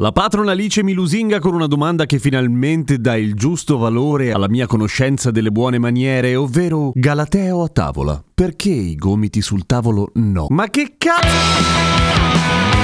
La patrona Alice mi lusinga con una domanda che finalmente dà il giusto valore alla mia conoscenza delle buone maniere, ovvero Galateo a tavola. Perché i gomiti sul tavolo no? Ma che cazzo?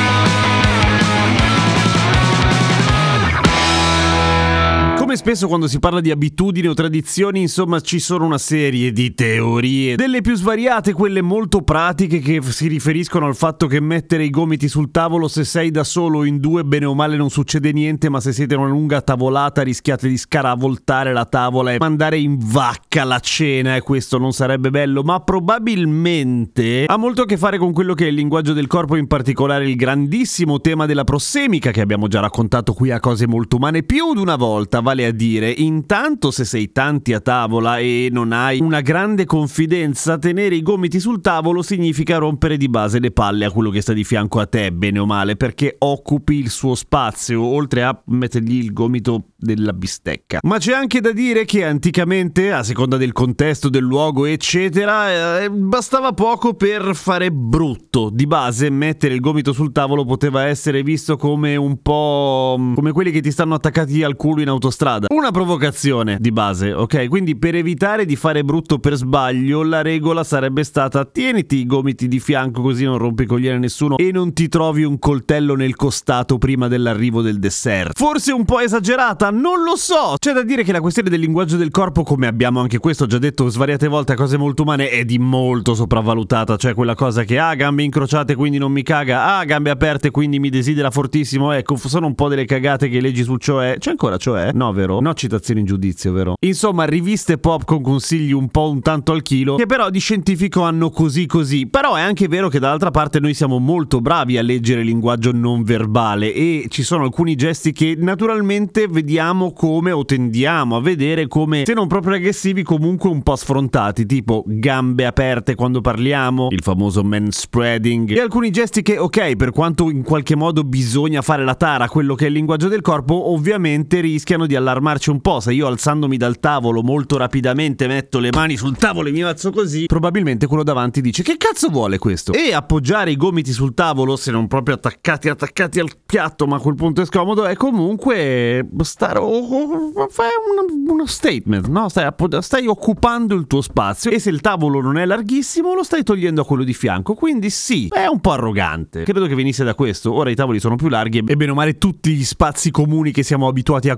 Come spesso quando si parla di abitudini o tradizioni, insomma, ci sono una serie di teorie, delle più svariate, quelle molto pratiche che si riferiscono al fatto che mettere i gomiti sul tavolo se sei da solo o in due, bene o male non succede niente, ma se siete in una lunga tavolata rischiate di scaravoltare la tavola e mandare in vacca la cena e questo non sarebbe bello, ma probabilmente ha molto a che fare con quello che è il linguaggio del corpo, in particolare il grandissimo tema della prossemica che abbiamo già raccontato qui a cose molto umane. Più di una volta, vale a dire, intanto se sei tanti a tavola e non hai una grande confidenza, tenere i gomiti sul tavolo significa rompere di base le palle a quello che sta di fianco a te, bene o male, perché occupi il suo spazio, oltre a mettergli il gomito della bistecca. Ma c'è anche da dire che anticamente, a seconda del contesto, del luogo, eccetera, eh, bastava poco per fare brutto. Di base, mettere il gomito sul tavolo poteva essere visto come un po' come quelli che ti stanno attaccati al culo in autostrada. Una provocazione di base, ok? Quindi per evitare di fare brutto per sbaglio, la regola sarebbe stata tieniti i gomiti di fianco così non rompi cogliere nessuno e non ti trovi un coltello nel costato prima dell'arrivo del dessert. Forse un po' esagerata? Non lo so! C'è da dire che la questione del linguaggio del corpo, come abbiamo anche questo già detto svariate volte a cose molto umane, è di molto sopravvalutata, cioè quella cosa che ah, gambe incrociate quindi non mi caga, ah, gambe aperte quindi mi desidera fortissimo, ecco, sono un po' delle cagate che leggi sul cioè. C'è ancora cioè? No, vero? No citazioni in giudizio, vero? Insomma, riviste pop con consigli un po' un tanto al chilo, che però di scientifico hanno così così. Però è anche vero che dall'altra parte noi siamo molto bravi a leggere il linguaggio non verbale e ci sono alcuni gesti che naturalmente vediamo come o tendiamo a vedere come, se non proprio aggressivi, comunque un po' sfrontati, tipo gambe aperte quando parliamo, il famoso man spreading, e alcuni gesti che, ok, per quanto in qualche modo bisogna fare la tara a quello che è il linguaggio del corpo, ovviamente rischiano di allarmarci un po'. Se io alzandomi dal tavolo molto rapidamente metto le mani sul tavolo e mi alzo così, probabilmente quello davanti dice che cazzo vuole questo? E appoggiare i gomiti sul tavolo, se non proprio attaccati attaccati al piatto, ma a quel punto è scomodo, è comunque stare fai una- uno statement, no? Stai, appo- stai occupando il tuo spazio e se il tavolo non è larghissimo lo stai togliendo a quello di fianco, quindi sì, è un po' arrogante. Credo che venisse da questo. Ora i tavoli sono più larghi e bene o male tutti gli spazi comuni che siamo abituati a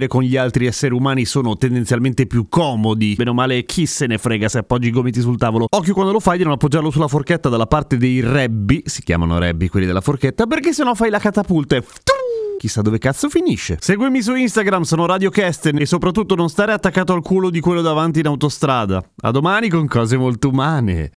condividere con gli altri esseri umani sono tendenzialmente più comodi. Bene o male chi se ne frega se appoggi i gomiti sul tavolo. Occhio quando lo fai di non appoggiarlo sulla forchetta dalla parte dei rebbi, si chiamano rebbi quelli della forchetta, perché sennò fai la catapulta e chissà dove cazzo finisce. Seguimi su Instagram, sono Radio Kesten e soprattutto non stare attaccato al culo di quello davanti in autostrada. A domani con cose molto umane.